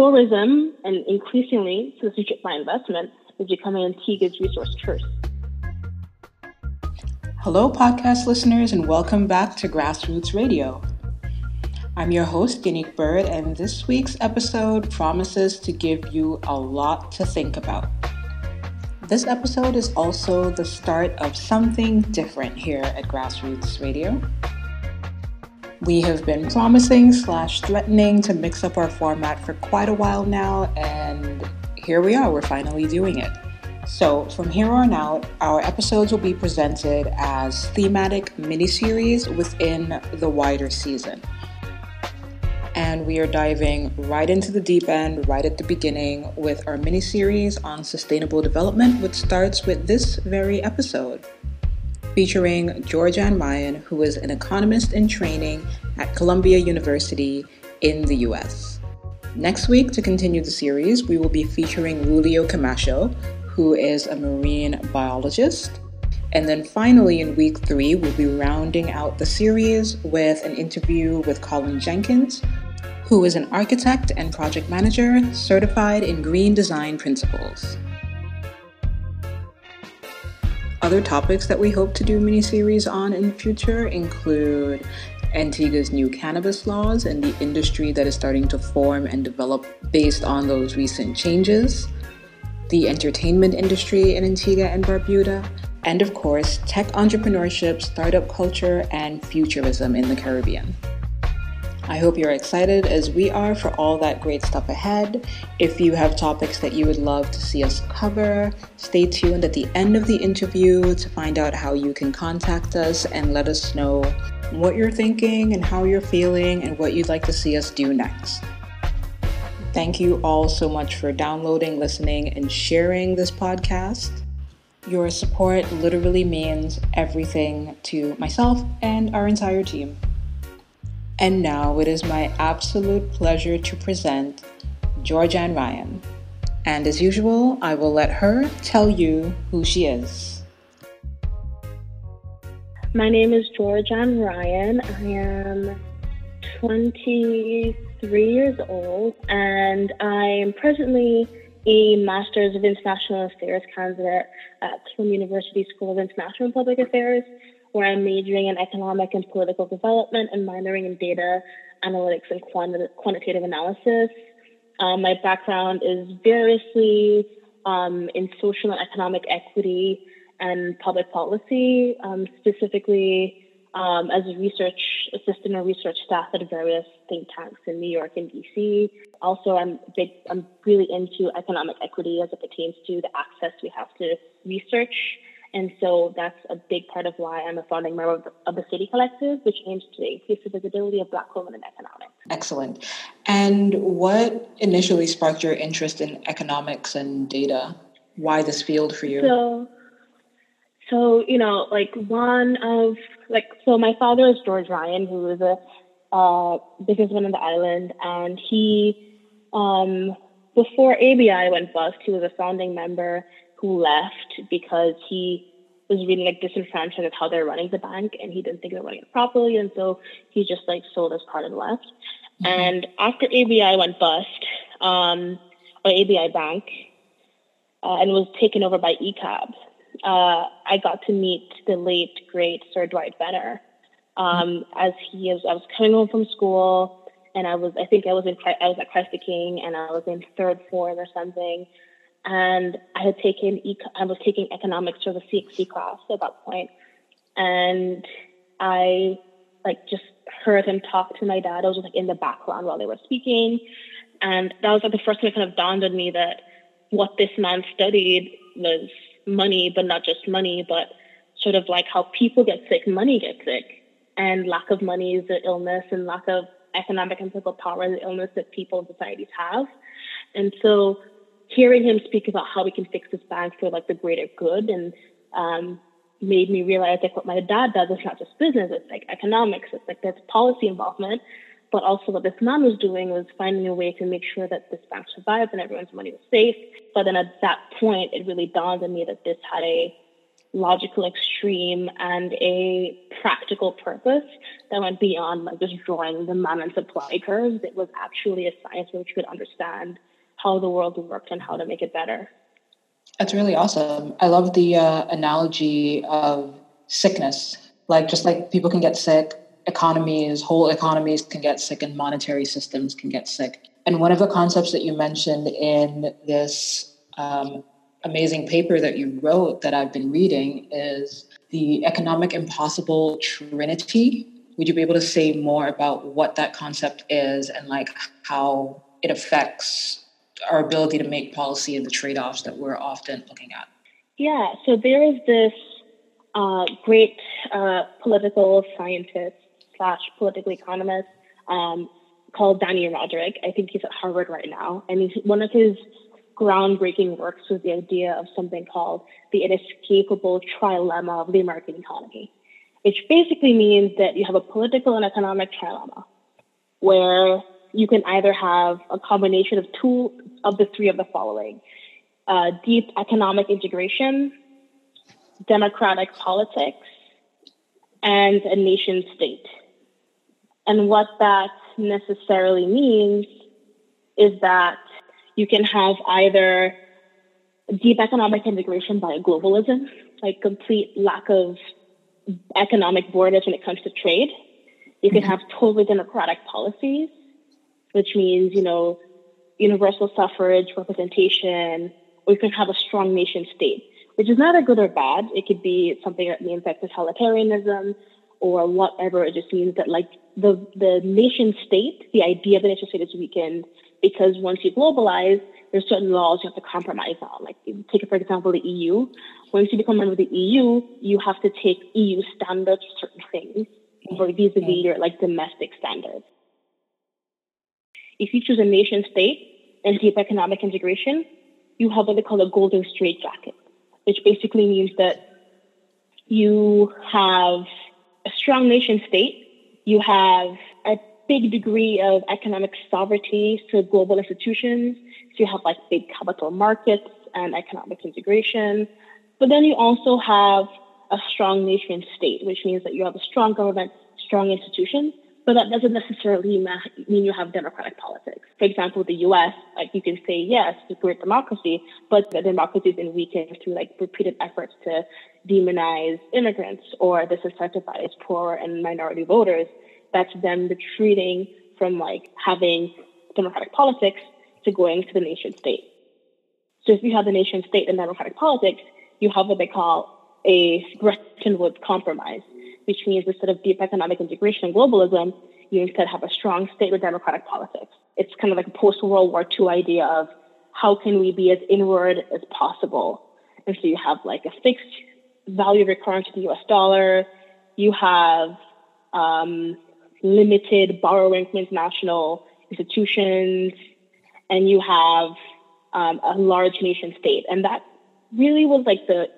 tourism and increasingly citizenship by investment is becoming Antigua's resource curse. Hello, podcast listeners, and welcome back to Grassroots Radio. I'm your host, Guinique Bird, and this week's episode promises to give you a lot to think about. This episode is also the start of something different here at Grassroots Radio. We have been promising slash threatening to mix up our format for quite a while now, and here we are, we're finally doing it. So, from here on out, our episodes will be presented as thematic miniseries within the wider season and we are diving right into the deep end, right at the beginning, with our mini series on sustainable development, which starts with this very episode. Featuring Georgianne Ryan, who is an economist in training at Columbia University in the US. Next week, to continue the series, we will be featuring Julio Camacho, who is a marine biologist. And then finally, in week three, we'll be rounding out the series with an interview with Colin Jenkins, who is an architect and project manager certified in green design principles. Other topics that we hope to do mini-series on in the future include Antigua's new cannabis laws and the industry that is starting to form and develop based on those recent changes, the entertainment industry in Antigua and Barbuda, and of course, tech entrepreneurship, startup culture, and futurism in the Caribbean. I hope you're excited as we are for all that great stuff ahead. If you have topics that you would love to see us cover, stay tuned at the end of the interview to find out how you can contact us and let us know what you're thinking and how you're feeling and what you'd like to see us do next. Thank you all so much for downloading, listening, and sharing this podcast. Your support literally means everything to myself and our entire team. And now it is my absolute pleasure to present Georgianne Ryan. And as usual, I will let her tell you who she is. My name is Georgianne Ryan. I am 23 years old and I am presently a Master's of International Affairs candidate at Columbia University School of International Public Affairs where I'm majoring in economic and political development and minoring in data analytics and quanti- quantitative analysis. Um, my background is variously um, in social and economic equity and public policy, um, specifically um, as a research assistant or research staff at various think tanks in New York and DC. Also, I'm big. I'm really into economic equity as it pertains to the access we have to research and so that's a big part of why I'm a founding member of the, of the Sadie Collective, which aims to increase the visibility of Black women in economics. Excellent. And what initially sparked your interest in economics and data? Why this field for you? So, so you know, like one of like so, my father is George Ryan, who is a uh, businessman on the island, and he um, before ABI went bust, he was a founding member who left because he was really like disenfranchised with how they're running the bank and he didn't think they were running it properly. And so he just like sold his part and left. Mm-hmm. And after ABI went bust, um, or ABI Bank, uh, and was taken over by ECCB, uh, I got to meet the late, great Sir Dwight Venner. Um, mm-hmm. as he is, I was coming home from school and I was, I think I was in, I was at Christ the King and I was in third form or something and I had taken I was taking economics for the CXC class at that point, and I like just heard him talk to my dad. I was just like in the background while they were speaking, and that was like the first time it kind of dawned on me that what this man studied was money, but not just money, but sort of like how people get sick, money gets sick, and lack of money is the illness, and lack of economic and political power is the illness that people in societies have, and so hearing him speak about how we can fix this bank for like the greater good and um, made me realize like what my dad does is not just business, it's like economics, it's like there's policy involvement. But also what this man was doing was finding a way to make sure that this bank survived and everyone's money was safe. But then at that point, it really dawned on me that this had a logical extreme and a practical purpose that went beyond like just drawing the demand and supply curves. It was actually a science which you could understand how the world worked and how to make it better. That's really awesome. I love the uh, analogy of sickness. Like just like people can get sick, economies, whole economies can get sick, and monetary systems can get sick. And one of the concepts that you mentioned in this um, amazing paper that you wrote that I've been reading is the economic impossible trinity. Would you be able to say more about what that concept is and like how it affects our ability to make policy and the trade-offs that we're often looking at? Yeah, so there is this uh, great uh, political scientist slash political economist um, called Dani Rodrik. I think he's at Harvard right now, and he's one of his groundbreaking works was the idea of something called the inescapable trilemma of the American economy, which basically means that you have a political and economic trilemma where you can either have a combination of two of the three of the following uh, deep economic integration, democratic politics, and a nation state. And what that necessarily means is that you can have either deep economic integration by globalism, like complete lack of economic borders when it comes to trade. You can mm-hmm. have totally democratic policies, which means, you know, universal suffrage, representation, or you can have a strong nation state, which is neither good or bad. It could be something that means like totalitarianism or whatever. It just means that like the the nation state, the idea of the nation state is weakened because once you globalize, there's certain laws you have to compromise on. Like take for example the EU. Once you become a member of the EU, you have to take EU standards for certain things over vis-a-vis your like domestic standards. If you choose a nation state and deep economic integration, you have what they call a golden straitjacket, which basically means that you have a strong nation state, you have a big degree of economic sovereignty to global institutions. So you have like big capital markets and economic integration. But then you also have a strong nation state, which means that you have a strong government, strong institutions, but that doesn't necessarily mean you have democratic politics. For example, the US, like you can say, yes, great democracy, but the democracy has been weakened through like repeated efforts to demonize immigrants or disincentivize poor and minority voters that's them retreating from like having democratic politics to going to the nation state. So if you have the nation state and democratic politics, you have what they call a Bretton Woods compromise, which means instead of deep economic integration and globalism, you instead have a strong state with democratic politics. It's kind of like a post World War II idea of how can we be as inward as possible. And so you have like a fixed value recurrent to the US dollar. You have um, limited borrowing from international institutions, and you have um, a large nation state. And that really was like the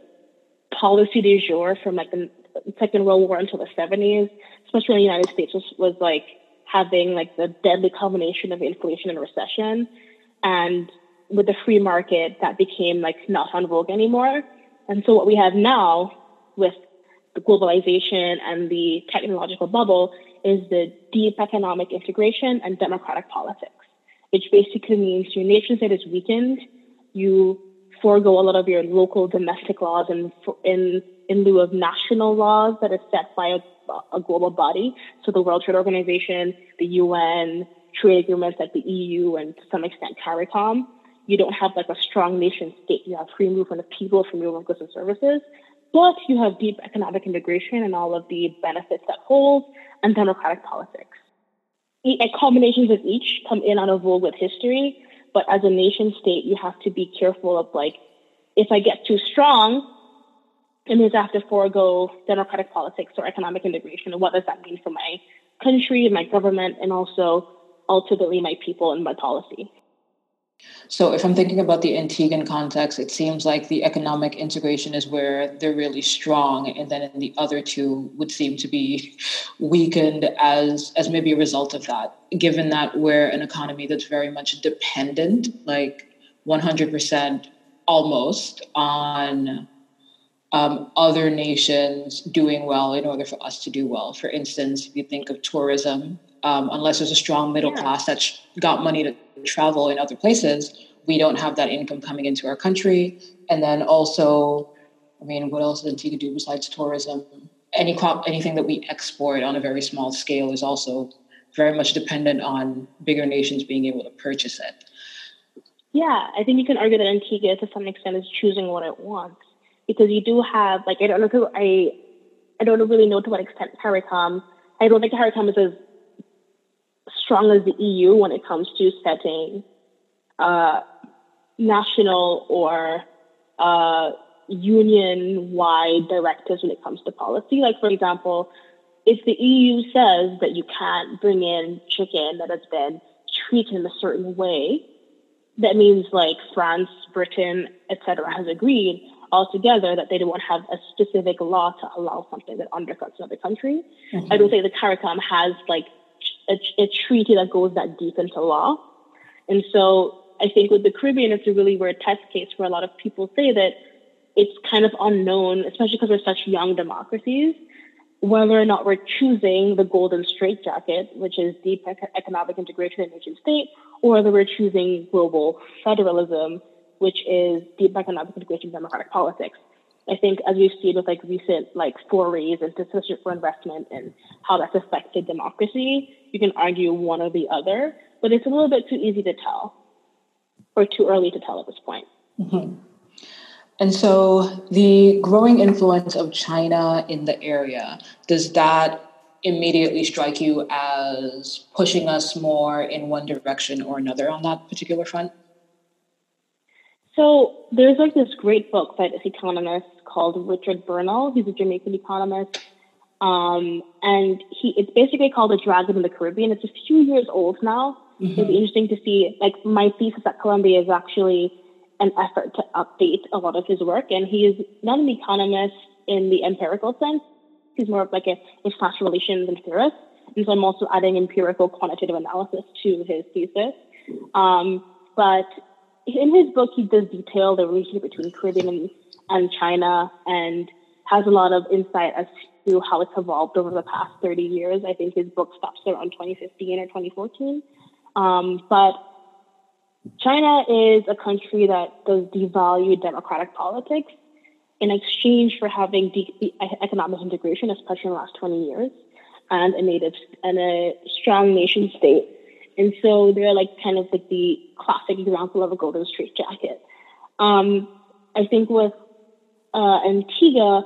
policy du jour from like the Second World War until the 70s, especially in the United States, was, was like having like the deadly combination of inflation and recession. And with the free market, that became like not on vogue anymore. And so what we have now with the globalization and the technological bubble is the deep economic integration and democratic politics, which basically means your nation state is weakened. You forego a lot of your local domestic laws and in, in lieu of national laws that are set by a, a global body. So the World Trade Organization, the UN, trade agreements like the EU and to some extent CARICOM. You don't have like a strong nation state. You have free movement of people, free movement of goods and services. But you have deep economic integration and all of the benefits that hold and democratic politics. Combinations of each come in on a roll with history, but as a nation state, you have to be careful of like, if I get too strong, it means I have to forego democratic politics or economic integration. And what does that mean for my country, my government, and also ultimately my people and my policy? So, if I'm thinking about the Antiguan context, it seems like the economic integration is where they're really strong, and then the other two would seem to be weakened as as maybe a result of that. Given that we're an economy that's very much dependent, like 100% almost on um, other nations doing well in order for us to do well. For instance, if you think of tourism, um, unless there's a strong middle yeah. class that's got money to travel in other places, we don't have that income coming into our country. And then also, I mean, what else does Antigua do besides tourism? Any anything that we export on a very small scale is also very much dependent on bigger nations being able to purchase it. Yeah, I think you can argue that Antigua, to some extent, is choosing what it wants because you do have like I don't know I I don't really know to what extent CARICOM. I don't think CARICOM is as strong as the EU when it comes to setting uh, national or uh, union-wide directives when it comes to policy. Like for example, if the EU says that you can't bring in chicken that has been treated in a certain way, that means like France, Britain, etc., has agreed altogether that they don't want have a specific law to allow something that undercuts another country. Mm-hmm. I don't think the CARICOM has like a, a, treaty that goes that deep into law. And so I think with the Caribbean, it's a really weird test case where a lot of people say that it's kind of unknown, especially because we're such young democracies, whether or not we're choosing the golden straitjacket, which is deep economic integration in nation state, or whether we're choosing global federalism, which is deep economic integration in democratic politics. I think as we've seen with like recent like forays into social for investment and how that's affected democracy, you can argue one or the other, but it's a little bit too easy to tell or too early to tell at this point. Mm-hmm. And so the growing influence of China in the area, does that immediately strike you as pushing us more in one direction or another on that particular front? So there's like this great book by this economist called Richard Bernal. He's a Jamaican economist. Um, and he it's basically called The Dragon in the Caribbean. It's a few years old now. Mm-hmm. It'd be interesting to see. Like my thesis at Columbia is actually an effort to update a lot of his work. And he is not an economist in the empirical sense. He's more of like a international relations and theorist. And so I'm also adding empirical quantitative analysis to his thesis. Um, but in his book, he does detail the relationship between Caribbean and, and China and has a lot of insight as to how it's evolved over the past 30 years. I think his book stops around 2015 or 2014. Um, but China is a country that does devalue democratic politics in exchange for having deep economic integration, especially in the last 20 years, and a native and a strong nation state. And so they're like kind of like the classic example of a golden straitjacket. Um, I think with uh, Antigua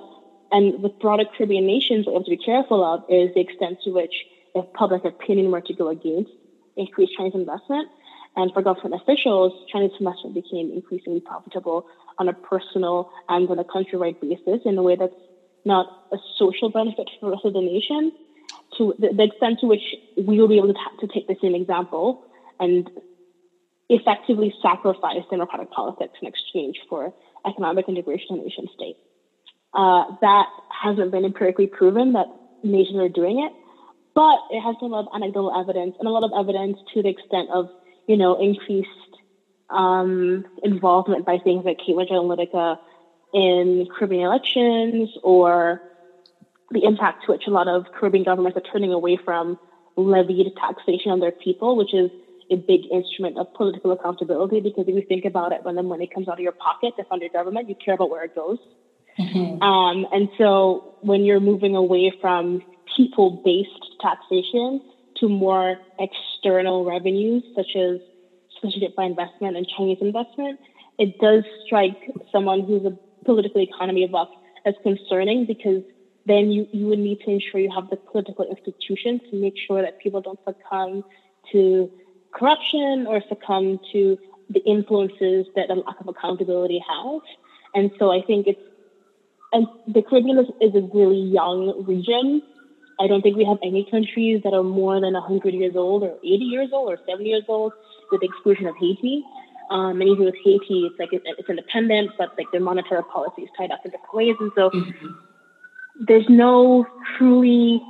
and with broader Caribbean nations, what we have to be careful of is the extent to which if public opinion were to go against increased Chinese investment, and for government officials, Chinese investment became increasingly profitable on a personal and on a countrywide basis in a way that's not a social benefit for the rest of the nation. To the, the extent to which we will be able to, to take the same example and effectively sacrifice democratic politics in exchange for economic integration in nation state. Uh, that hasn't been empirically proven that nations are doing it, but it has been a lot of anecdotal evidence and a lot of evidence to the extent of you know, increased um, involvement by things like Cambridge Analytica in Caribbean elections or the impact to which a lot of Caribbean governments are turning away from levied taxation on their people, which is a big instrument of political accountability. Because if you think about it, when the money comes out of your pocket to fund your government, you care about where it goes. Mm-hmm. Um, and so when you're moving away from people based taxation to more external revenues, such as citizenship by investment and Chinese investment, it does strike someone who's a political economy buff as concerning because then you, you would need to ensure you have the political institutions to make sure that people don't succumb to corruption or succumb to the influences that a lack of accountability has. And so I think it's, and the Caribbean is, is a really young region I don't think we have any countries that are more than 100 years old or 80 years old or 70 years old, with the exclusion of Haiti. Um, and even with Haiti, it's like it, it's independent, but like their monetary policy is tied up in different ways. And so mm-hmm. There's no truly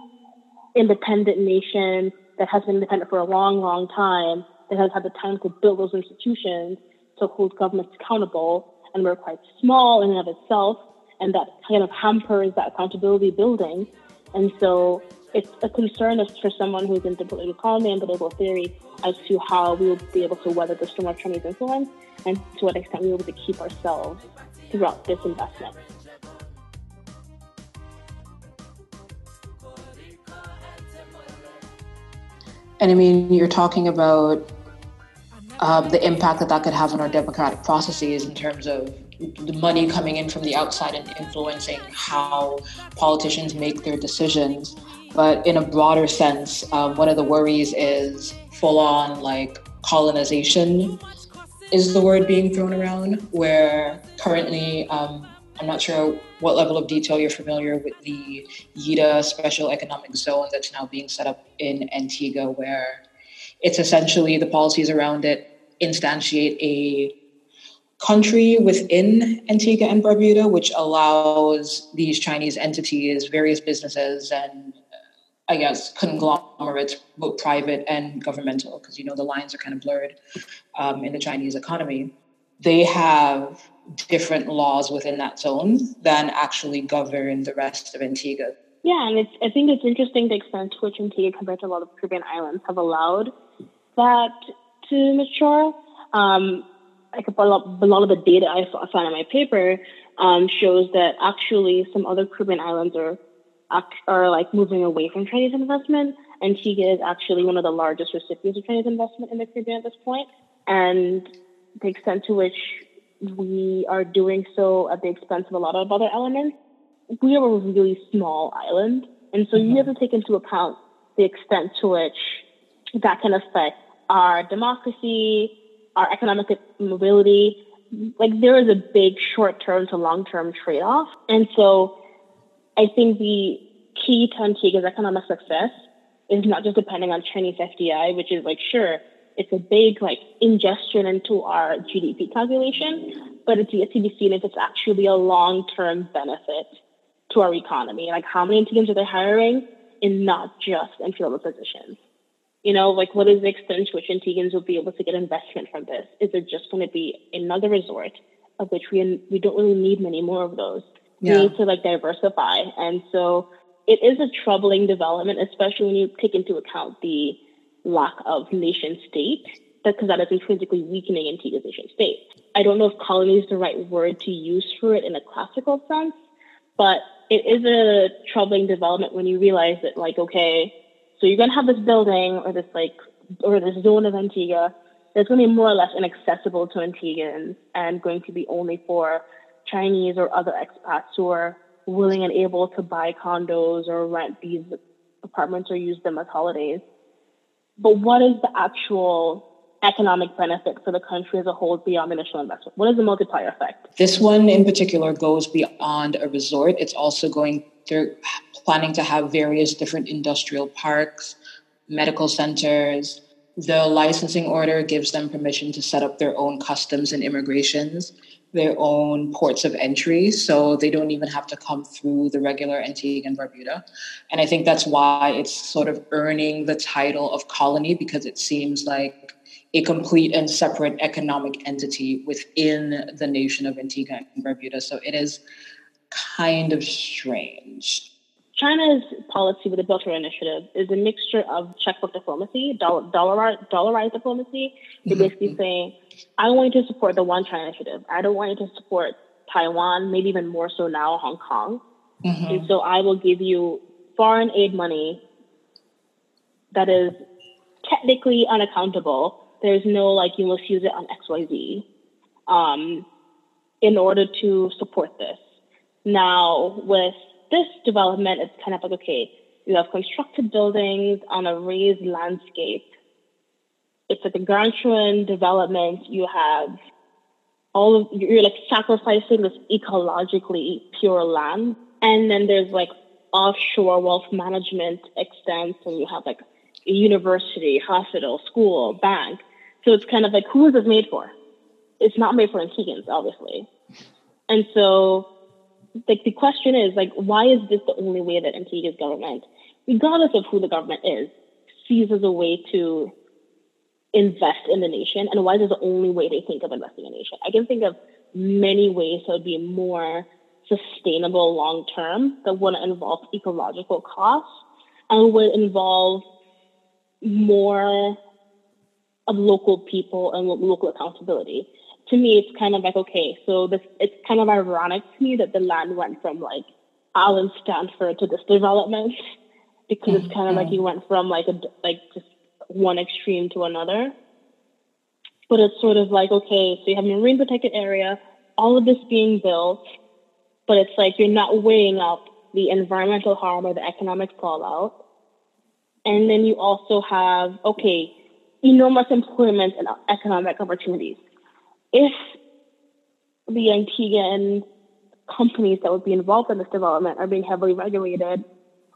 independent nation that has been independent for a long, long time that has had the time to build those institutions to hold governments accountable. And we're quite small in and of itself. and that kind of hampers that accountability building. And so it's a concern for someone who's into political economy and political theory as to how we will be able to weather the storm of Chinese influence and to what extent we will be able to keep ourselves throughout this investment. And I mean, you're talking about um, the impact that that could have on our democratic processes in terms of the money coming in from the outside and influencing how politicians make their decisions. But in a broader sense, um, one of the worries is full on like colonization is the word being thrown around, where currently, um, I'm not sure what level of detail you're familiar with the YIDA special economic zone that's now being set up in Antigua, where it's essentially the policies around it instantiate a country within Antigua and Barbuda, which allows these Chinese entities, various businesses, and I guess conglomerates, both private and governmental, because you know the lines are kind of blurred um, in the Chinese economy. They have different laws within that zone than actually govern the rest of Antigua. Yeah, and it's, I think it's interesting the extent to which Antigua, compared to a lot of Caribbean islands, have allowed that to mature. Um, like a lot, a lot of the data I found in my paper um, shows that actually some other Caribbean islands are are like moving away from Chinese investment. Antigua is actually one of the largest recipients of Chinese investment in the Caribbean at this point, and the extent to which we are doing so at the expense of a lot of other elements. We are a really small island, and so mm-hmm. you have to take into account the extent to which that can affect our democracy, our economic mobility. Like there is a big short term to long term trade off. And so I think the key to Antigua's economic success is not just depending on Chinese FDI, which is like, sure, it's a big like ingestion into our GDP calculation, but it's yet to be seen if it's actually a long term benefit to our economy. Like how many Antiguans are they hiring in not just entry level positions? You know, like what is the extent to which Antiguans will be able to get investment from this? Is it just going to be another resort of which we we don't really need many more of those? Yeah. We need to like diversify, and so it is a troubling development, especially when you take into account the lack of nation state, because that is intrinsically weakening Antigua's nation state. I don't know if colony is the right word to use for it in a classical sense, but it is a troubling development when you realize that, like, okay, so you're going to have this building or this like or this zone of Antigua that's going to be more or less inaccessible to Antiguans and going to be only for Chinese or other expats who are willing and able to buy condos or rent these apartments or use them as holidays. But what is the actual economic benefit for the country as a whole beyond the initial investment? What is the multiplier effect? This one in particular goes beyond a resort. It's also going they're planning to have various different industrial parks, medical centers. The licensing order gives them permission to set up their own customs and immigrations, their own ports of entry, so they don't even have to come through the regular Antigua and Barbuda. And I think that's why it's sort of earning the title of colony because it seems like a complete and separate economic entity within the nation of Antigua and Barbuda. So it is kind of strange. China's policy with the Belt and Road Initiative is a mixture of checkbook diplomacy, dollar, dollarized diplomacy. They're mm-hmm. basically saying, I want you to support the One China Initiative. I don't want you to support Taiwan, maybe even more so now Hong Kong. Mm-hmm. And so I will give you foreign aid money that is technically unaccountable. There's no like you must use it on XYZ um, in order to support this. Now, with this development, it's kind of like, okay, you have constructed buildings on a raised landscape. It's like a gargantuan development. You have all of, you're like sacrificing this ecologically pure land. And then there's like offshore wealth management extents, and you have like a university, hospital, school, bank. So it's kind of like, who is this made for? It's not made for Antiguans, obviously. And so like the question is like why is this the only way that Antigua's government, regardless of who the government is, sees as a way to invest in the nation, and why is this the only way they think of investing in a nation? I can think of many ways that would be more sustainable long term that wouldn't involve ecological costs and would involve more of local people and local accountability. To me, it's kind of like, okay, so this, it's kind of ironic to me that the land went from like Allen Stanford to this development because it's mm, kind of like mm. you went from like a, like just one extreme to another. But it's sort of like, okay, so you have a marine protected area, all of this being built, but it's like you're not weighing up the environmental harm or the economic fallout. And then you also have, okay, enormous employment and economic opportunities. If the Antiguan companies that would be involved in this development are being heavily regulated,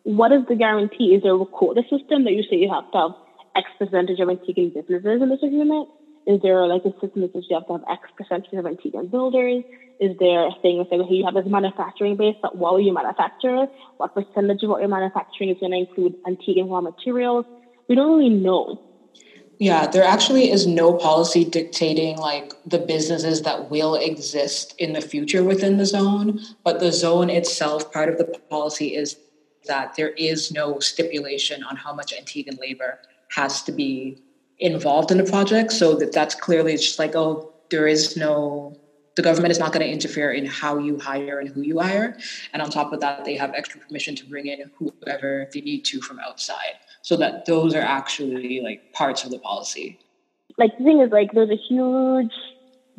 what is the guarantee? Is there a quota system that you say you have to have X percentage of Antiguan businesses in this agreement? Is there like a system that says you have to have X percentage of Antiguan builders? Is there a thing that says, hey, you have this manufacturing base, but what will you manufacture? What percentage of what you're manufacturing is going to include Antiguan raw materials? We don't really know. Yeah, there actually is no policy dictating like the businesses that will exist in the future within the zone, but the zone itself, part of the policy is that there is no stipulation on how much Antiguan labor has to be involved in the project. So that that's clearly just like, oh, there is no the government is not going to interfere in how you hire and who you hire. And on top of that, they have extra permission to bring in whoever they need to from outside. So that those are actually like parts of the policy. Like the thing is like there's a huge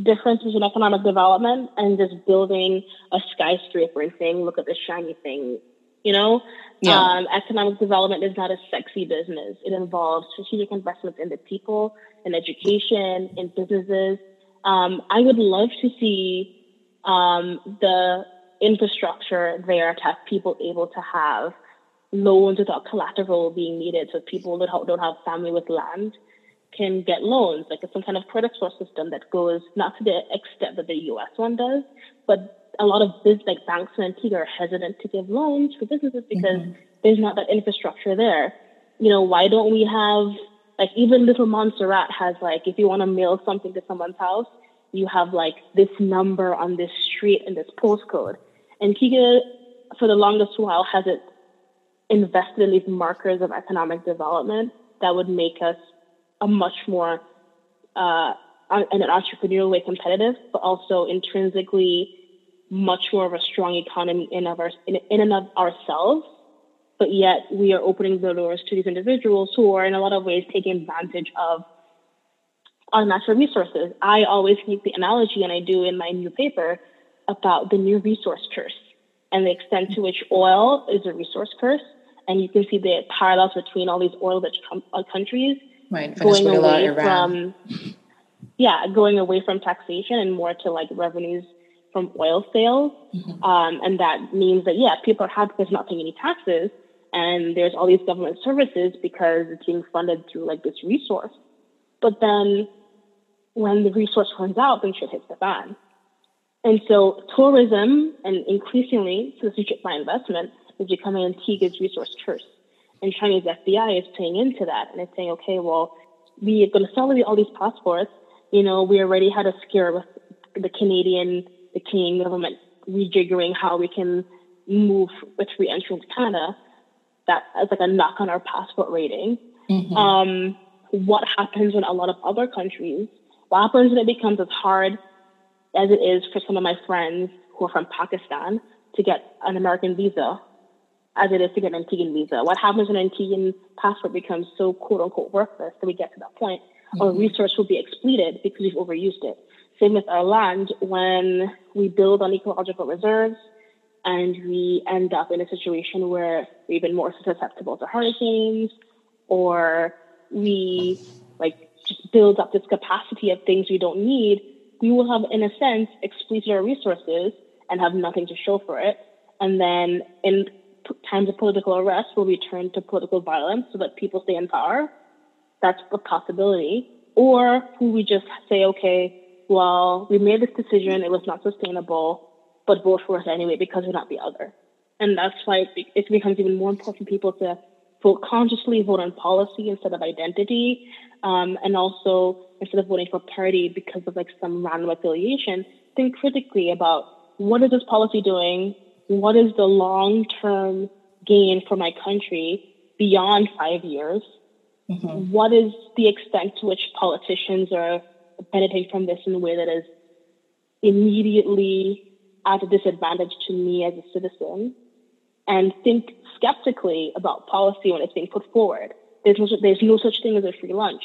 difference between economic development and just building a skyscraper and saying, look at this shiny thing. You know, yeah. um, economic development is not a sexy business. It involves strategic investments in the people, in education, in businesses, um, I would love to see um, the infrastructure there to have people able to have loans without collateral being needed, so people that don't have family with land can get loans, like it's some kind of credit score system that goes not to the extent that the U.S. one does, but a lot of business, like banks in Antigua are hesitant to give loans for businesses because mm-hmm. there's not that infrastructure there. You know, why don't we have like even little Montserrat has like, if you want to mail something to someone's house, you have like this number on this street and this postcode. And Antigua, for the longest while, hasn't invested in these markers of economic development that would make us a much more, uh, in an entrepreneurial way competitive, but also intrinsically much more of a strong economy in, of our, in, in and of ourselves but yet we are opening the doors to these individuals who are in a lot of ways taking advantage of our natural resources. I always make the analogy, and I do in my new paper, about the new resource curse and the extent to which oil is a resource curse. And you can see the parallels between all these oil-rich com- uh, countries right, going away Iran. from, yeah, going away from taxation and more to like revenues from oil sales. Mm-hmm. Um, and that means that, yeah, people are happy because not paying any taxes, and there's all these government services because it's being funded through like this resource. But then when the resource runs out, then shit hits the fan. And so tourism and increasingly citizenship by investment is becoming Antigua's resource curse. And Chinese FDI is paying into that and it's saying, okay, well, we are going to sell all these passports. You know, we already had a scare with the Canadian, the Canadian government rejiggering how we can move with free entry into Canada that as like a knock on our passport rating. Mm-hmm. Um, what happens when a lot of other countries, what happens when it becomes as hard as it is for some of my friends who are from Pakistan to get an American visa as it is to get an Antiguan visa? What happens when an Antiguan passport becomes so quote unquote worthless that we get to that point? Mm-hmm. Our resource will be exploited because we've overused it. Same with our land when we build on ecological reserves and we end up in a situation where we're even more susceptible to hurricanes or we like just build up this capacity of things we don't need, we will have, in a sense, exploited our resources and have nothing to show for it. And then in times of political unrest, we'll return to political violence so that people stay in power. That's a possibility. Or who we just say, okay, well, we made this decision, it was not sustainable but vote for us anyway because we're not the other. And that's why it becomes even more important for people to vote consciously, vote on policy instead of identity, um, and also instead of voting for party because of like some random affiliation, think critically about what is this policy doing? What is the long term gain for my country beyond five years? Mm-hmm. What is the extent to which politicians are benefiting from this in a way that is immediately at a disadvantage to me as a citizen? And think skeptically about policy when it's being put forward. There's no, there's no such thing as a free lunch.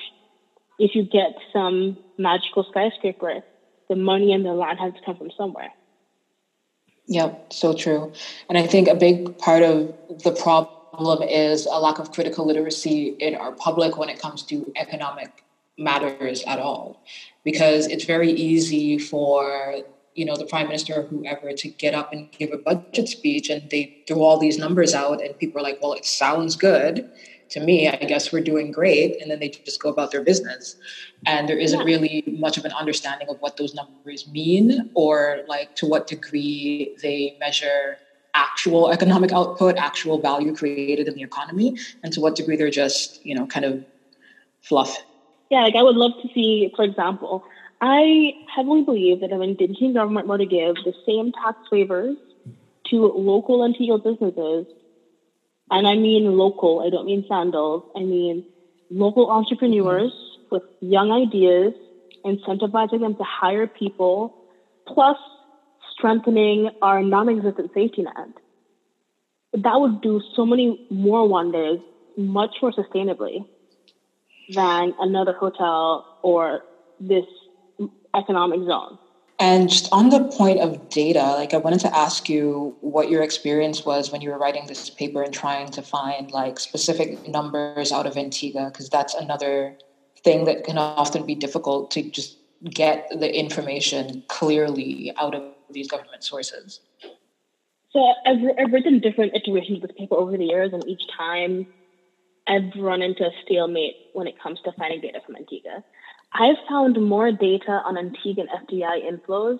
If you get some magical skyscraper, the money and the land has to come from somewhere. Yep, so true. And I think a big part of the problem is a lack of critical literacy in our public when it comes to economic matters at all. Because it's very easy for you know the prime minister or whoever to get up and give a budget speech and they throw all these numbers out and people are like well it sounds good to me, I guess we're doing great. And then they just go about their business. And there isn't really much of an understanding of what those numbers mean or like to what degree they measure actual economic output, actual value created in the economy, and to what degree they're just, you know, kind of fluff. Yeah, like I would love to see, for example, I heavily believe that if an Antiguan government were to give the same tax waivers to local Antigua businesses and I mean local, I don't mean sandals. I mean local entrepreneurs mm-hmm. with young ideas, incentivizing them to hire people, plus strengthening our non existent safety net. That would do so many more wonders, much more sustainably than another hotel or this economic zone. And just on the point of data, like I wanted to ask you what your experience was when you were writing this paper and trying to find like specific numbers out of Antigua, because that's another thing that can often be difficult to just get the information clearly out of these government sources. So I've, I've written different iterations of this paper over the years, and each time I've run into a stalemate when it comes to finding data from Antigua. I've found more data on Antiguan FDI inflows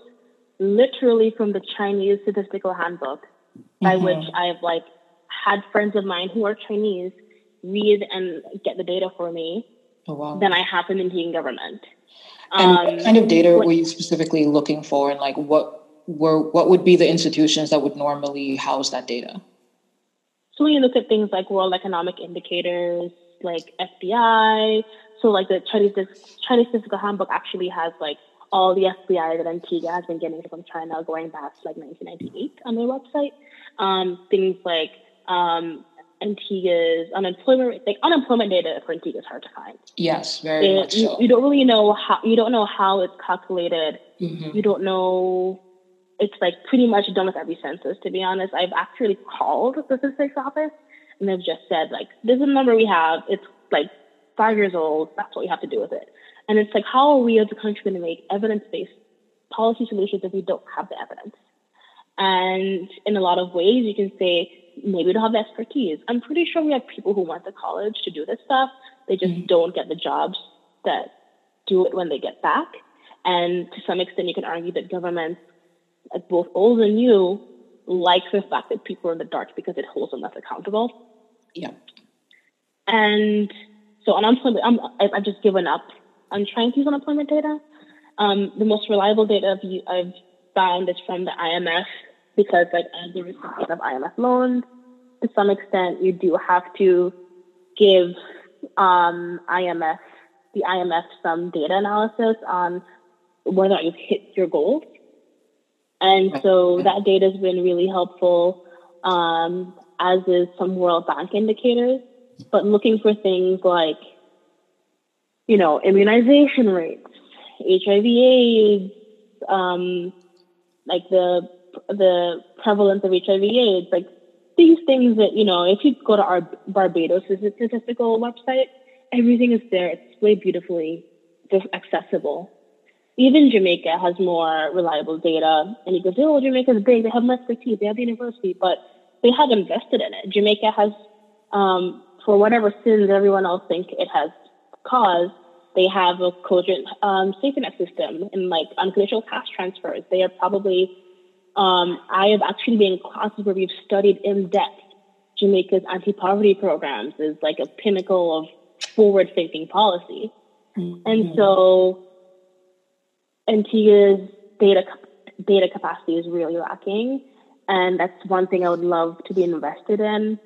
literally from the Chinese statistical handbook, by mm-hmm. which I've like had friends of mine who are Chinese read and get the data for me oh, wow. than I have from the Antiguan government. And um, what kind of data what, were you specifically looking for, and like what were what would be the institutions that would normally house that data? So when you look at things like World Economic Indicators, like FDI, so like the Chinese Chinese Statistical Handbook actually has like all the FDI that Antigua has been getting from China going back to like 1998 on their website. Um, things like um, Antigua's unemployment rate, like unemployment data for Antigua is hard to find. Yes, very it, much so. You, you, don't really know how you don't know how it's calculated. Mm-hmm. You don't know. It's like pretty much done with every census. To be honest, I've actually called the statistics office and they've just said like, "This is the number we have. It's like five years old. That's what we have to do with it. And it's like, how are we as a country going to make evidence based policy solutions if we don't have the evidence? And in a lot of ways, you can say, maybe we don't have the expertise. I'm pretty sure we have people who went to college to do this stuff. They just mm-hmm. don't get the jobs that do it when they get back. And to some extent, you can argue that governments, like both old and new, like the fact that people are in the dark because it holds them less accountable. Yeah. And so unemployment, I'm, I've just given up on trying to use unemployment data. Um, the most reliable data I've, I've found is from the IMF because, like, as a recipient of IMF loans, to some extent, you do have to give um, IMF the IMF some data analysis on whether or not you've hit your goals. And so that data has been really helpful, um, as is some World Bank indicators but looking for things like, you know, immunization rates, HIV/AIDS, um, like the the prevalence of HIV/AIDS, like these things that you know, if you go to our Barbados statistical website, everything is there. It's displayed beautifully, just accessible. Even Jamaica has more reliable data, and he goes, "Oh, Jamaica's big. They have more expertise. They have the university, but they have invested in it." Jamaica has um, for whatever sins everyone else think it has caused, they have a cogent um, safety net system and like unconditional cash transfers. They are probably, um, I have actually been in classes where we've studied in depth Jamaica's anti-poverty programs is like a pinnacle of forward-thinking policy. Mm-hmm. And so Antigua's data data capacity is really lacking. And that's one thing I would love to be invested in,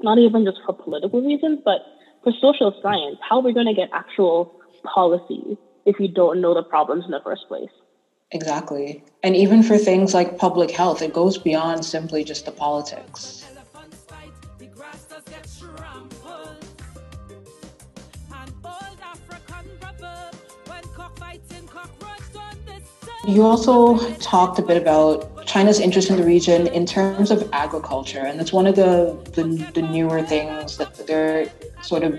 not even just for political reasons, but for social science. How are we going to get actual policy if you don't know the problems in the first place? Exactly. And even for things like public health, it goes beyond simply just the politics. You also talked a bit about China's interest in the region in terms of agriculture, and it's one of the, the, the newer things that they're sort of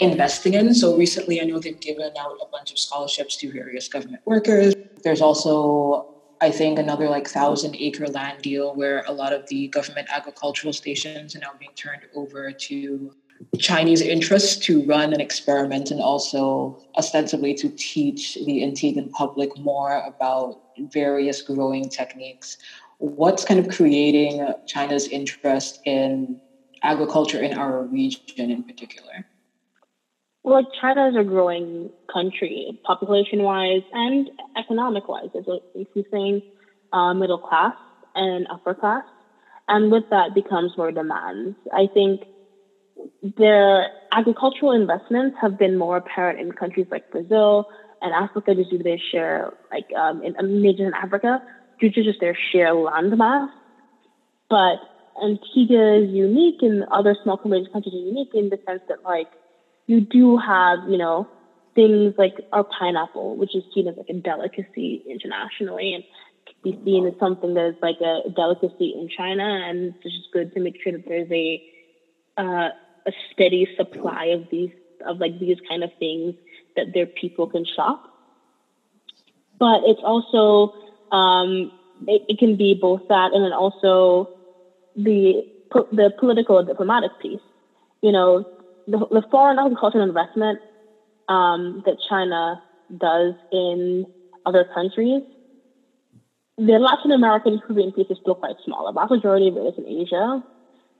investing in. So recently, I know they've given out a bunch of scholarships to various government workers. There's also I think another like thousand acre land deal where a lot of the government agricultural stations are now being turned over to Chinese interest to run an experiment and also ostensibly to teach the Antiguan public more about various growing techniques. What's kind of creating China's interest in agriculture in our region in particular? Well, China is a growing country, population wise and economic wise. An increasing uh, middle class and upper class. And with that becomes more demands. I think the agricultural investments have been more apparent in countries like Brazil and Africa just due to their share, like um, in major in Africa, due to just their sheer landmass. But Antigua is unique, and other small countries are unique in the sense that like you do have, you know, things like our pineapple, which is seen as like a delicacy internationally, and can be seen as something that is like a delicacy in China, and it's just good to make sure that there's a uh, a steady supply of these of like these kind of things that their people can shop. But it's also um, it, it, can be both that and then also the the political and diplomatic piece. You know, the, the foreign agricultural investment um, that China does in other countries. The Latin American Caribbean piece is still quite small. The vast majority of it is in Asia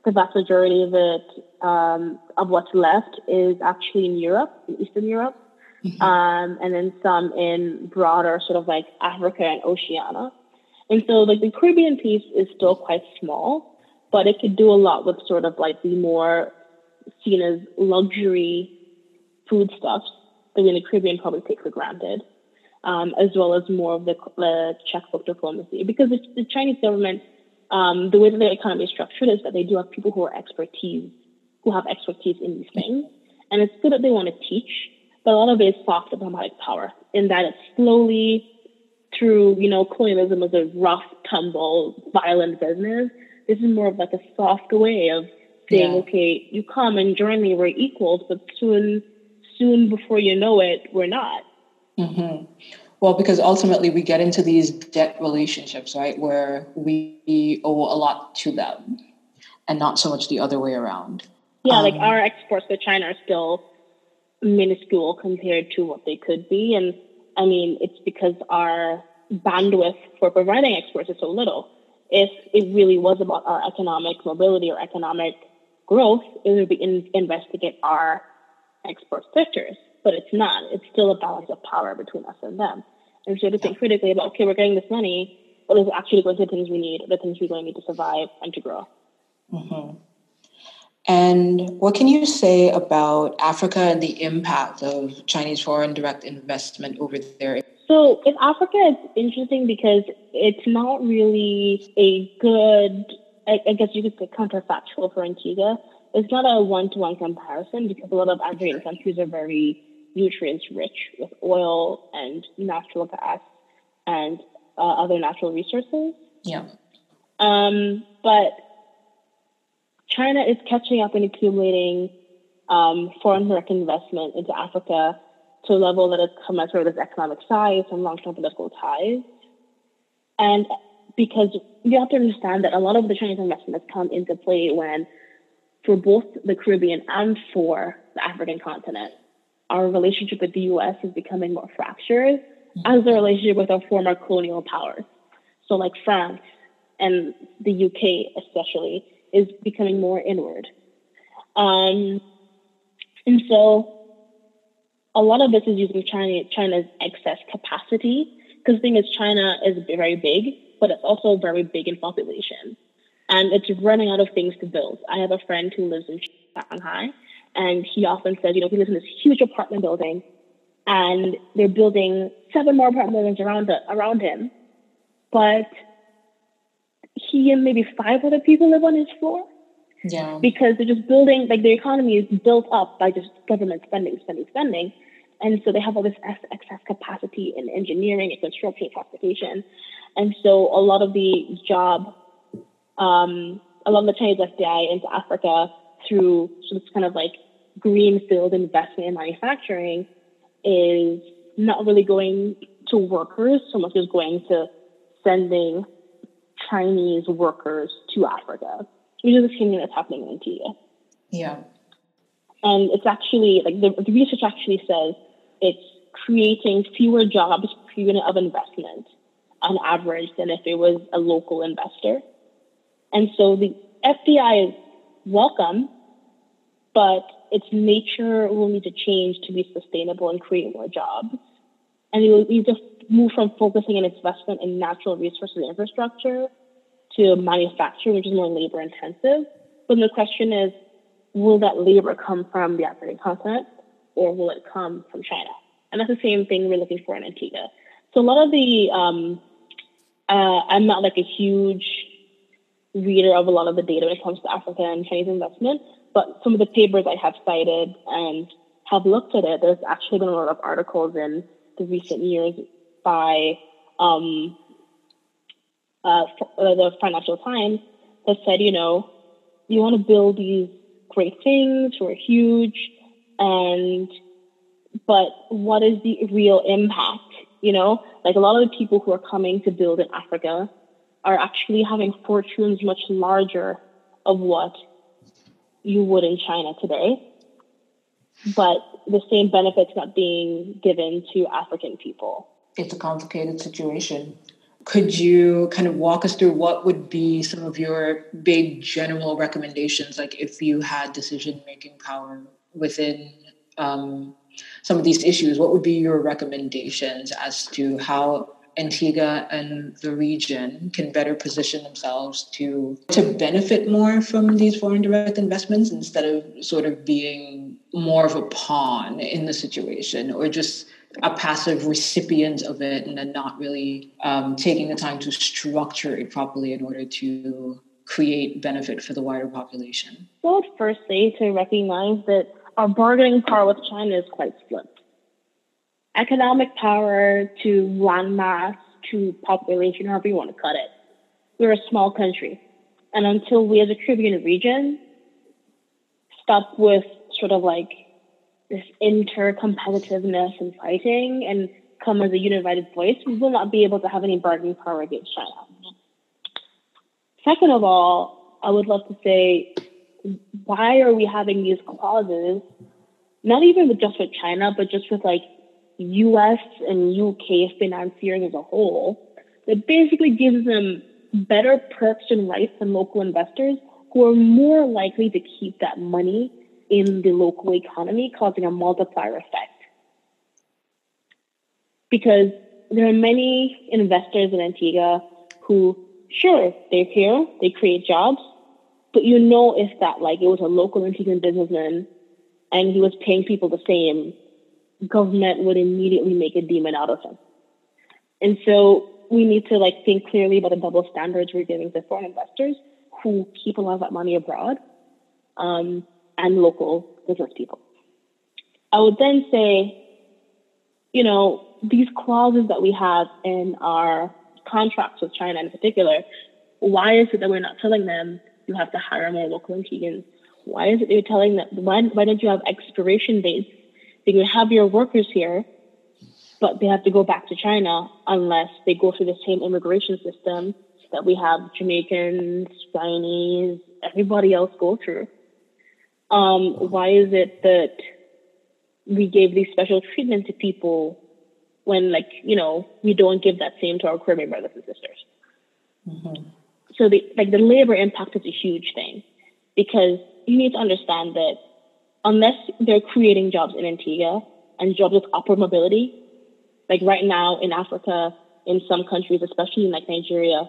the vast majority of it, um, of what's left, is actually in Europe, in Eastern Europe, mm-hmm. um, and then some in broader sort of like Africa and Oceania. And so, like the Caribbean piece is still quite small, but it could do a lot with sort of like the more seen as luxury foodstuffs that we in the Caribbean probably take for granted, um, as well as more of the, the checkbook diplomacy. Because the, the Chinese government um, the way that their economy is structured is that they do have people who are expertise, who have expertise in these things. And it's good that they want to teach, but a lot of it is soft diplomatic power in that it's slowly through, you know, colonialism was a rough, tumble, violent business. This is more of like a soft way of saying, yeah. okay, you come and join me, we're equals, but soon, soon before you know it, we're not. Mm-hmm. Well, because ultimately we get into these debt relationships, right, where we owe a lot to them and not so much the other way around. Yeah, um, like our exports to China are still minuscule compared to what they could be. And I mean, it's because our bandwidth for providing exports is so little. If it really was about our economic mobility or economic growth, it would be in, investigate our export sectors. But it's not. It's still a balance of power between us and them. And have to think critically about, okay, we're getting this money, but is it actually going to the things we need, the things we're going to need to survive and to grow? Mm-hmm. And what can you say about Africa and the impact of Chinese foreign direct investment over there? So in Africa, it's interesting because it's not really a good, I, I guess you could say counterfactual for Antigua. It's not a one-to-one comparison because a lot of African countries are very nutrients rich with oil and natural gas and uh, other natural resources. Yeah. Um, but China is catching up and accumulating um, foreign direct investment into Africa to a level that is commensurate with its economic size and long-term political ties. And because you have to understand that a lot of the Chinese investment has come into play when, for both the Caribbean and for the African continent, our relationship with the US is becoming more fractured as the relationship with our former colonial powers. So, like France and the UK, especially, is becoming more inward. Um, and so, a lot of this is using China, China's excess capacity Because the thing is, China is very big, but it's also very big in population. And it's running out of things to build. I have a friend who lives in Shanghai, and he often says, you know, he lives in this huge apartment building, and they're building seven more apartment buildings around, the, around him. But he and maybe five other people live on his floor. Yeah. Because they're just building, like the economy is built up by just government spending, spending, spending. And so they have all this excess capacity in engineering and construction, transportation. And so a lot of the job, um, a lot of the Chinese FDI into Africa through sort of kind of like greenfield investment in manufacturing is not really going to workers so much as going to sending Chinese workers to Africa, which is the same thing that's happening in Antigua. Yeah. And it's actually like the, the research actually says it's creating fewer jobs per unit of investment on average than if it was a local investor. And so the FDI is welcome, but its nature will need to change to be sustainable and create more jobs. And it will need to move from focusing on investment in natural resources and infrastructure to manufacturing, which is more labor intensive. But the question is, will that labor come from the African continent or will it come from China? And that's the same thing we're looking for in Antigua. So a lot of the, um, uh, I'm not like a huge reader of a lot of the data when it comes to Africa and Chinese investment, but some of the papers I have cited and have looked at it, there's actually been a lot of articles in the recent years by um, uh, the Financial Times that said, you know, you want to build these great things who are huge, and but what is the real impact? You know, like a lot of the people who are coming to build in Africa are actually having fortunes much larger of what you would in China today. But the same benefits not being given to African people. It's a complicated situation. Could you kind of walk us through what would be some of your big general recommendations, like if you had decision making power within um, some of these issues? What would be your recommendations as to how Antigua and the region can better position themselves to to benefit more from these foreign direct investments instead of sort of being more of a pawn in the situation or just a passive recipient of it and then not really um, taking the time to structure it properly in order to create benefit for the wider population? Well, firstly, to recognize that our bargaining power with China is quite split economic power to land mass to population, however you want to cut it. We're a small country. And until we as a Caribbean region stop with sort of like this inter-competitiveness and fighting and come as a unified voice, we will not be able to have any bargaining power against China. Second of all, I would love to say, why are we having these clauses, not even with just with China, but just with like US and UK financiers as a whole that basically gives them better perks and rights than local investors who are more likely to keep that money in the local economy, causing a multiplier effect. Because there are many investors in Antigua who, sure, they're here, they create jobs, but you know if that like it was a local Antiguan businessman and he was paying people the same government would immediately make a demon out of him. And so we need to like think clearly about the double standards we're giving to foreign investors who keep a lot of that money abroad um, and local business people. I would then say, you know, these clauses that we have in our contracts with China in particular, why is it that we're not telling them you have to hire more local Antiguans? Why is it you're telling them, why, why don't you have expiration dates they can have your workers here, but they have to go back to China unless they go through the same immigration system that we have Jamaicans, Chinese, everybody else go through. Um, why is it that we gave these special treatment to people when, like, you know, we don't give that same to our Caribbean brothers and sisters? Mm-hmm. So, the like, the labor impact is a huge thing because you need to understand that unless they're creating jobs in Antigua and jobs with upward mobility, like right now in Africa, in some countries, especially in like Nigeria,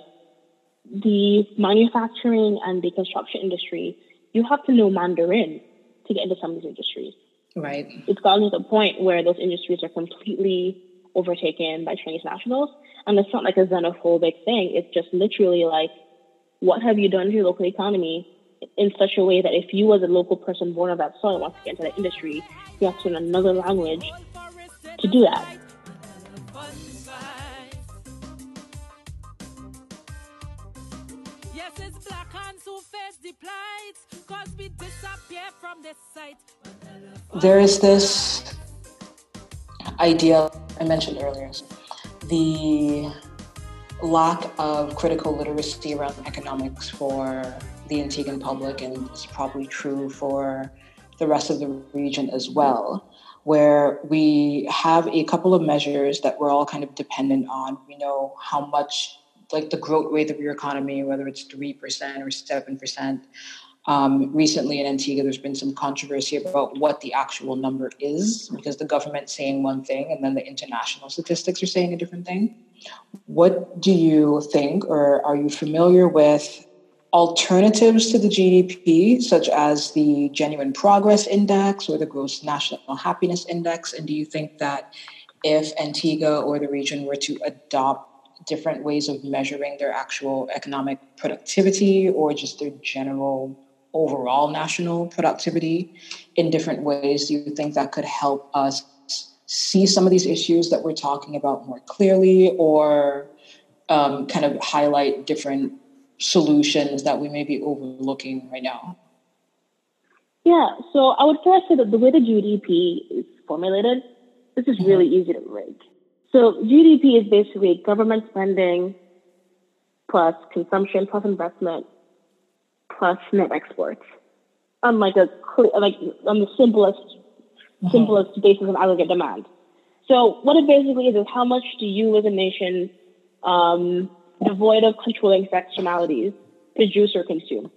the manufacturing and the construction industry, you have to know Mandarin to get into some of these industries. Right. It's gotten to the point where those industries are completely overtaken by Chinese nationals. And it's not like a xenophobic thing. It's just literally like, what have you done to your local economy in such a way that if you as a local person born of that soil wants to get into that industry, you have to learn another language to do that. There is this idea I mentioned earlier the lack of critical literacy around economics for the Antiguan public, and it's probably true for the rest of the region as well, where we have a couple of measures that we're all kind of dependent on. We know how much, like the growth rate of your economy, whether it's 3% or 7%. Um, recently in Antigua, there's been some controversy about what the actual number is because the government's saying one thing and then the international statistics are saying a different thing. What do you think, or are you familiar with alternatives to the GDP, such as the Genuine Progress Index or the Gross National Happiness Index? And do you think that if Antigua or the region were to adopt different ways of measuring their actual economic productivity or just their general overall national productivity in different ways, do you think that could help us see some of these issues that we're talking about more clearly or um, kind of highlight different solutions that we may be overlooking right now? Yeah, so I would first say that the way the GDP is formulated, this is mm-hmm. really easy to rig. So GDP is basically government spending plus consumption plus investment plus net exports on like a like on the simplest mm-hmm. simplest basis of aggregate demand. So what it basically is is how much do you as a nation um, devoid of controlling externalities, produce or consume.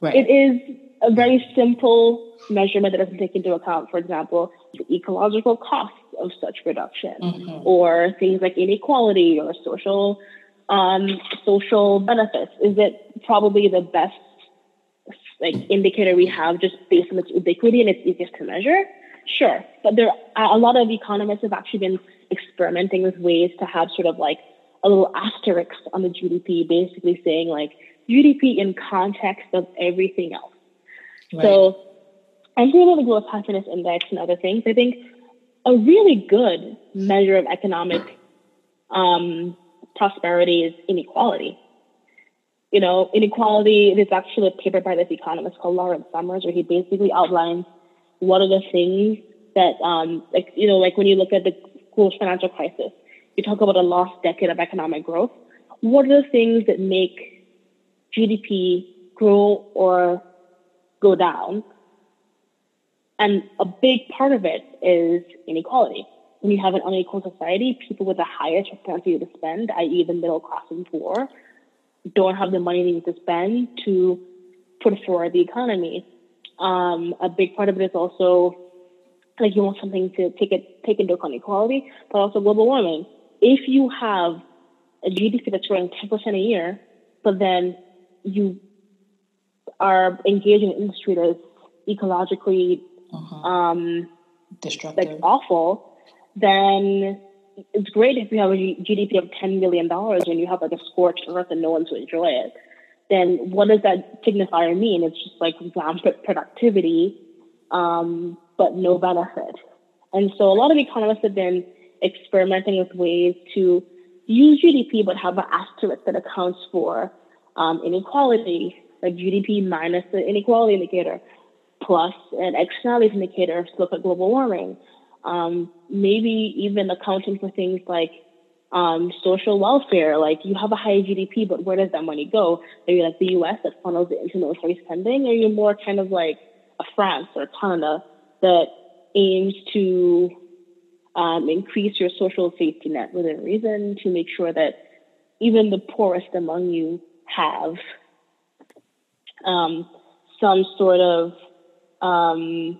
Right. It is a very simple measurement that doesn't take into account, for example, the ecological costs of such production, mm-hmm. or things like inequality or social um, social benefits. Is it probably the best like indicator we have just based on its ubiquity and it's easiest to measure? Sure, but there are a lot of economists have actually been experimenting with ways to have sort of like a little asterisk on the GDP, basically saying like GDP in context of everything else. Right. So, I'm thinking about the Gross Happiness Index and other things. I think a really good measure of economic um, prosperity is inequality. You know, inequality, there's actually a paper by this economist called Lawrence Summers where he basically outlines what are the things that, um, like, you know, like when you look at the global financial crisis, you talk about a lost decade of economic growth. What are the things that make GDP grow or go down? And a big part of it is inequality. When you have an unequal society, people with the highest propensity to spend, i.e., the middle class and poor, don't have the money they need to spend to put forward the economy. Um, a big part of it is also like you want something to take it take into account equality, but also global warming if you have a GDP that's growing 10% a year, but then you are engaged in an industry that's ecologically uh-huh. um, destructive, like awful, then it's great if you have a GDP of $10 million and you have like a scorched earth and no one to enjoy it. Then what does that signifier mean? It's just like rampant productivity, um, but no benefit. And so a lot of economists have been experimenting with ways to use GDP but have an asterisk that accounts for um, inequality, like GDP minus the inequality indicator, plus an externalities indicator to look at global warming. Um, maybe even accounting for things like um, social welfare, like you have a high GDP, but where does that money go? Are you like the US that funnels it into military spending? Or you're you more kind of like a France or Canada that aims to um, increase your social safety net within reason to make sure that even the poorest among you have um, some sort of um,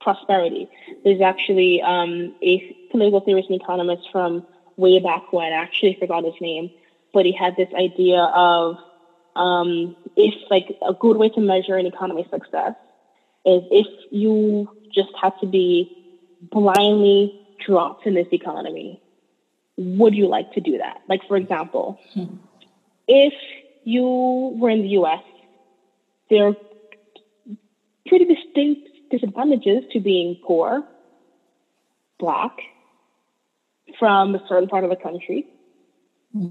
prosperity. There's actually um, a political theorist and economist from way back when. I actually forgot his name, but he had this idea of um, if like a good way to measure an economy success is if you just had to be blindly dropped in this economy, would you like to do that? Like for example, hmm. if you were in the U.S., there are pretty distinct disadvantages to being poor, black, from a certain part of the country.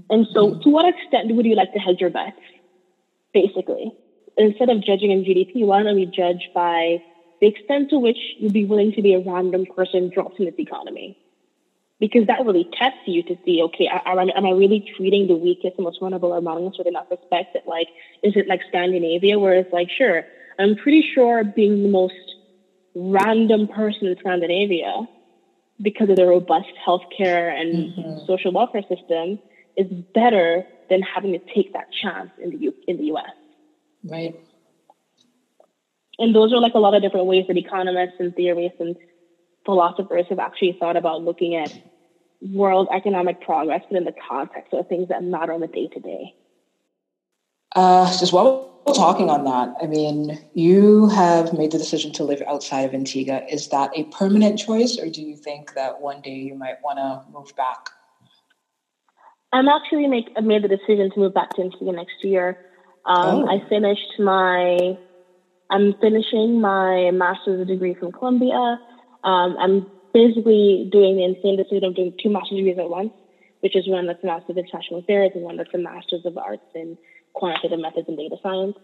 And so, mm-hmm. to what extent would you like to hedge your bets? Basically, instead of judging in GDP, why don't we judge by the extent to which you'd be willing to be a random person dropped in this economy? Because that really tests you to see, okay, am I, am I really treating the weakest and most vulnerable among us within that respect? That like, is it like Scandinavia, where it's like, sure, I'm pretty sure being the most random person in Scandinavia because of the robust healthcare and mm-hmm. social welfare system is better than having to take that chance in the U- in the U.S. Right. And those are like a lot of different ways that economists and theorists and philosophers have actually thought about looking at world economic progress, but in the context of things that matter on the day to day. Just while we're talking on that, I mean, you have made the decision to live outside of Antigua. Is that a permanent choice, or do you think that one day you might want to move back? I'm actually make I made the decision to move back to Antigua next year. Um, oh. I finished my I'm finishing my master's degree from Columbia. Um, I'm basically doing the insane decision of doing two master's degrees at once, which is one that's a master's of international affairs and one that's a master's of arts in quantitative methods and data science.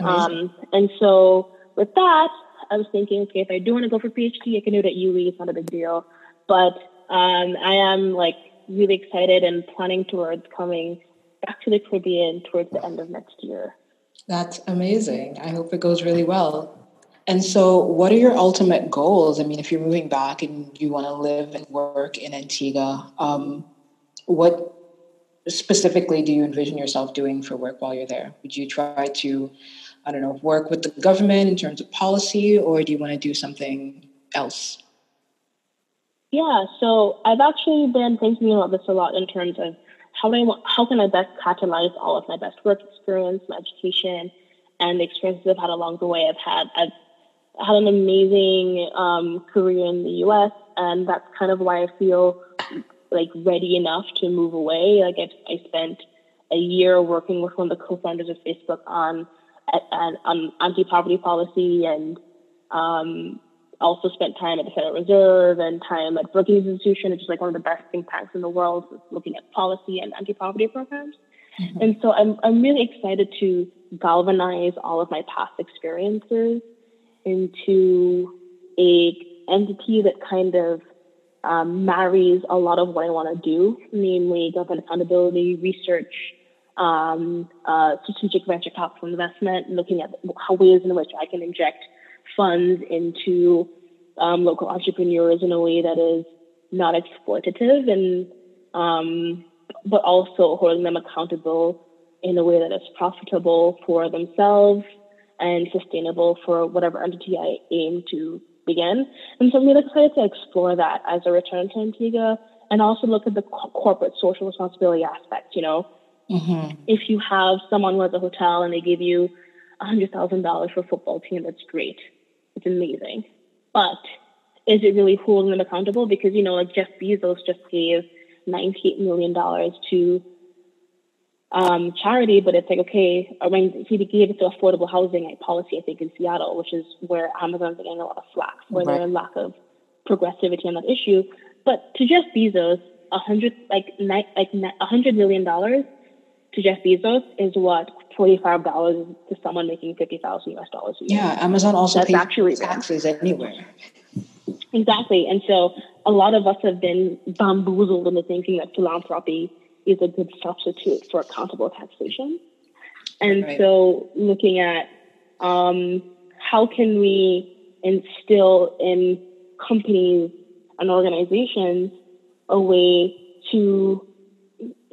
Um, and so with that, I was thinking, okay, if I do want to go for PhD, I can do it at UWI. It's not a big deal. But um, I am like really excited and planning towards coming back to the Caribbean towards the end of next year. That's amazing. I hope it goes really well. And so, what are your ultimate goals? I mean, if you're moving back and you want to live and work in Antigua, um, what specifically do you envision yourself doing for work while you're there? Would you try to, I don't know, work with the government in terms of policy, or do you want to do something else? Yeah, so I've actually been thinking about this a lot in terms of how I how can I best catalyze all of my best work experience, my education, and the experiences I've had along the way. I've had I've had an amazing um, career in the U.S., and that's kind of why I feel like ready enough to move away. Like I, I spent a year working with one of the co-founders of Facebook on on anti-poverty policy, and um, also spent time at the Federal Reserve and time at Brookings Institution, which is like one of the best think tanks in the world, looking at policy and anti-poverty programs. Mm-hmm. And so I'm I'm really excited to galvanize all of my past experiences into a entity that kind of um, marries a lot of what I want to do, namely government accountability, research, um, uh, strategic venture capital investment, looking at how ways in which I can inject funds into um, local entrepreneurs in a way that is not exploitative and um, but also holding them accountable in a way that is profitable for themselves and sustainable for whatever entity I aim to begin. And so I'm really excited to explore that as a return to Antigua and also look at the co- corporate social responsibility aspect. You know, mm-hmm. if you have someone who has a hotel and they give you $100,000 for a football team, that's great. It's amazing. But is it really holding them accountable? Because, you know, like Jeff Bezos just gave $98 million to um, charity, but it's like, okay, I mean, he gave it to affordable housing policy, I think, in Seattle, which is where Amazon's getting a lot of flack, for right. they're lack of progressivity on that issue. But to Jeff Bezos, a hundred like ni- like a hundred million dollars to Jeff Bezos is what forty five dollars to someone making fifty thousand US dollars a year. Yeah, Amazon also That's pays actually taxes anywhere. Exactly, and so a lot of us have been bamboozled into thinking that philanthropy is a good substitute for accountable taxation. And right. so looking at um, how can we instill in companies and organizations a way to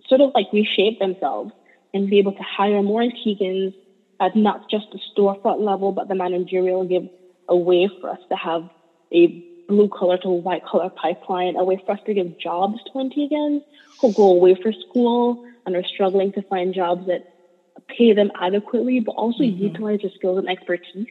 sort of like reshape themselves and be able to hire more Antiguans at not just the storefront level, but the managerial, give a way for us to have a blue collar to white collar pipeline, a way for us to give jobs to Antiguans who go away for school and are struggling to find jobs that pay them adequately, but also mm-hmm. utilize their skills and expertise.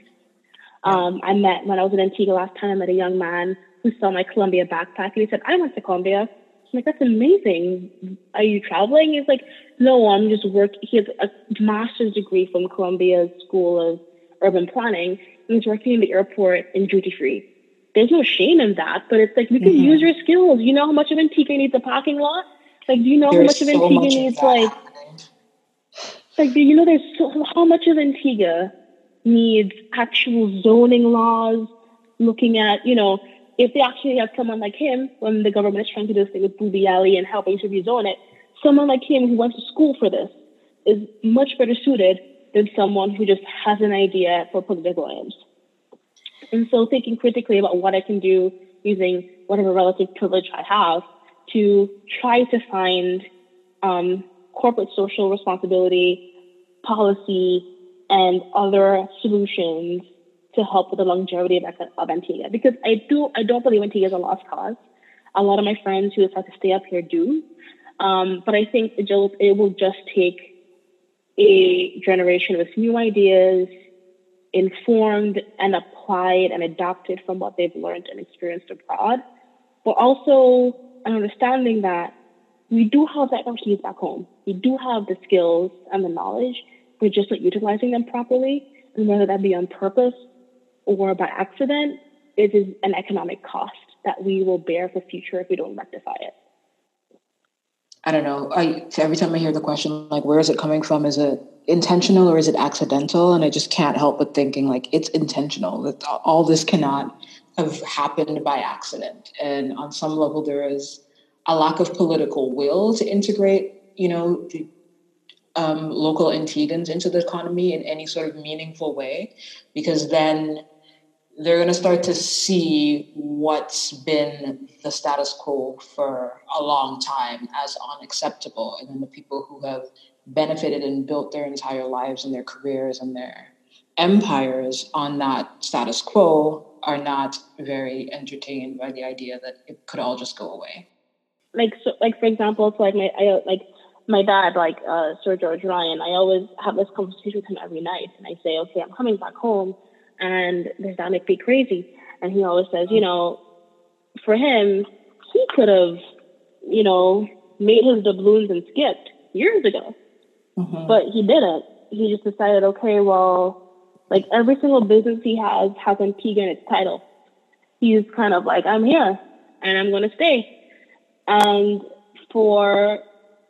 Um, I met when I was in Antigua last time. I met a young man who saw my Columbia backpack and he said, "I went to Columbia." I'm like, "That's amazing. Are you traveling?" He's like, "No, I'm just working." He has a master's degree from Columbia School of Urban Planning, and he's working in the airport in duty free. There's no shame in that, but it's like you can mm-hmm. use your skills. You know how much of Antigua needs a parking lot? Like, do you know there's how much of Antigua much needs like? Like, do you know there's so how much of Antigua needs actual zoning laws, looking at, you know, if they actually have someone like him, when the government is trying to do this thing with Booby Alley and helping to rezone it, someone like him who went to school for this is much better suited than someone who just has an idea for political aims. And so thinking critically about what I can do using whatever relative privilege I have to try to find um, corporate social responsibility, policy, and other solutions to help with the longevity of, of Antigua. Because I do, I don't believe Antigua is a lost cause. A lot of my friends who decide to stay up here do. Um, but I think it, just, it will just take a generation with new ideas, informed and applied and adapted from what they've learned and experienced abroad, but also an understanding that we do have that expertise back home. We do have the skills and the knowledge. We're just not utilizing them properly. And whether that be on purpose or by accident, it is an economic cost that we will bear for future if we don't rectify it. I don't know. I every time I hear the question, like, where is it coming from? Is it intentional or is it accidental? And I just can't help but thinking, like, it's intentional. That all this cannot have happened by accident. And on some level, there is a lack of political will to integrate, you know, the, um, local Antiguans into the economy in any sort of meaningful way, because then they're going to start to see what's been the status quo for a long time as unacceptable. And then the people who have benefited and built their entire lives and their careers and their empires on that status quo are not very entertained by the idea that it could all just go away. Like, so, like for example, it's like my, I, like my dad, like uh, Sir George Ryan, I always have this conversation with him every night, and I say, okay, I'm coming back home and this that make me crazy. And he always says, you know, for him, he could have, you know, made his doubloons and skipped years ago, mm-hmm. but he didn't. He just decided, okay, well, like every single business he has has Antigua in its title. He's kind of like, I'm here and I'm going to stay. And for,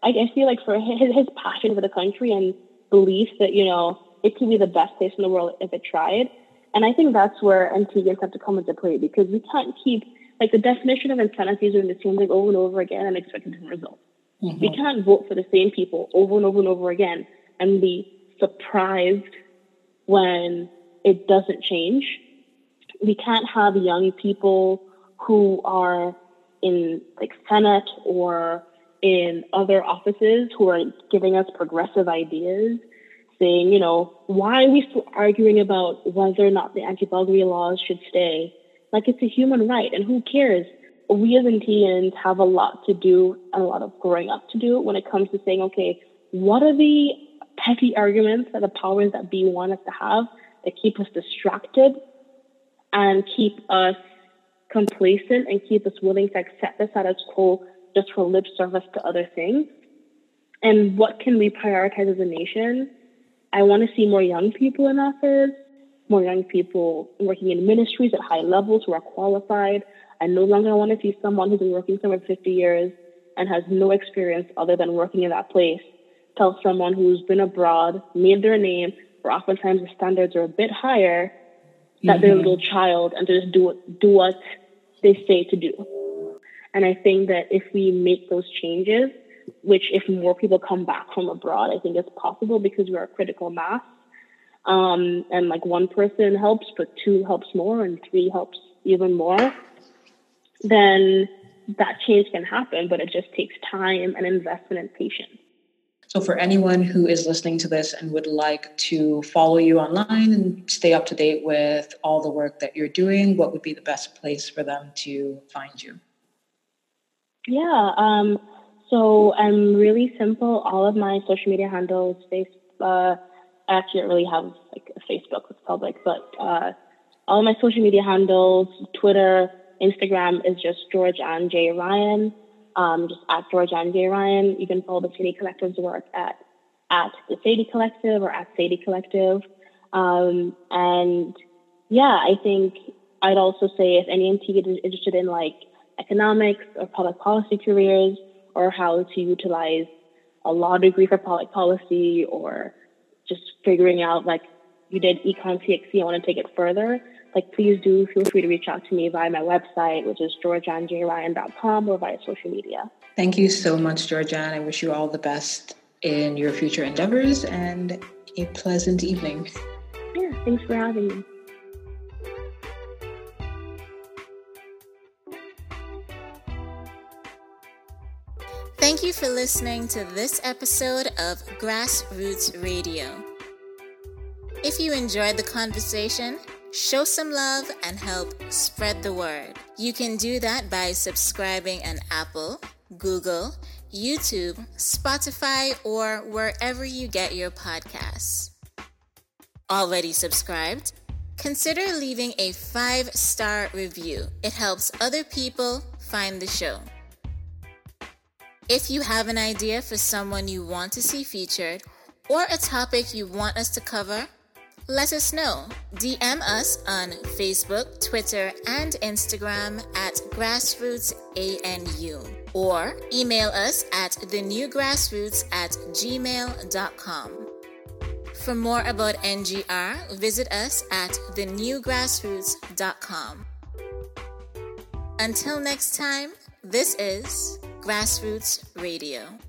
I, I feel like for his, his passion for the country and belief that, you know, it could be the best place in the world if it tried, and I think that's where Antiguans have to come into play because we can't keep, like, the definition of insanity is doing the same thing over and over again and expect a different result. Mm-hmm. We can't vote for the same people over and over and over again and be surprised when it doesn't change. We can't have young people who are in like Senate or in other offices who are giving us progressive ideas saying, you know, why are we still arguing about whether or not the anti-buggery laws should stay? Like it's a human right, and who cares? We as Indians have a lot to do and a lot of growing up to do when it comes to saying, okay, what are the petty arguments that the powers that be want us to have that keep us distracted and keep us complacent and keep us willing to accept the status quo just for lip service to other things? And what can we prioritize as a nation I want to see more young people in office, more young people working in ministries at high levels who are qualified. I no longer want to see someone who's been working somewhere 50 years and has no experience other than working in that place tell someone who's been abroad, made their name, where oftentimes the standards are a bit higher, that mm-hmm. they're a little child and to just do what, do what they say to do. And I think that if we make those changes, which if more people come back from abroad, I think it's possible because we are a critical mass. Um, and like one person helps, but two helps more, and three helps even more, then that change can happen, but it just takes time and investment and patience. So, for anyone who is listening to this and would like to follow you online and stay up to date with all the work that you're doing, what would be the best place for them to find you? Yeah, um, so I'm really simple. All of my social media handles, face, uh, I actually don't really have like a Facebook that's public, but uh, all my social media handles, Twitter, Instagram is just Georgian J Ryan. Um, just at Georgian J Ryan. You can follow the Sadie Collective's work at at the Sadie Collective or at Sadie Collective. Um, and yeah, I think I'd also say if any MT is interested in like economics or public policy careers or how to utilize a law degree for public policy or just figuring out like you did econ CXC, I want to take it further, like please do feel free to reach out to me via my website, which is georgianjryan.com or via social media. Thank you so much, Georgian. I wish you all the best in your future endeavors and a pleasant evening. Yeah, thanks for having me. You for listening to this episode of Grassroots Radio. If you enjoyed the conversation, show some love and help spread the word. You can do that by subscribing on Apple, Google, YouTube, Spotify, or wherever you get your podcasts. Already subscribed? Consider leaving a five star review. It helps other people find the show. If you have an idea for someone you want to see featured or a topic you want us to cover, let us know. DM us on Facebook, Twitter, and Instagram at grassrootsanu or email us at thenewgrassroots at gmail.com. For more about NGR, visit us at thenewgrassroots.com. Until next time, this is Grassroots Radio.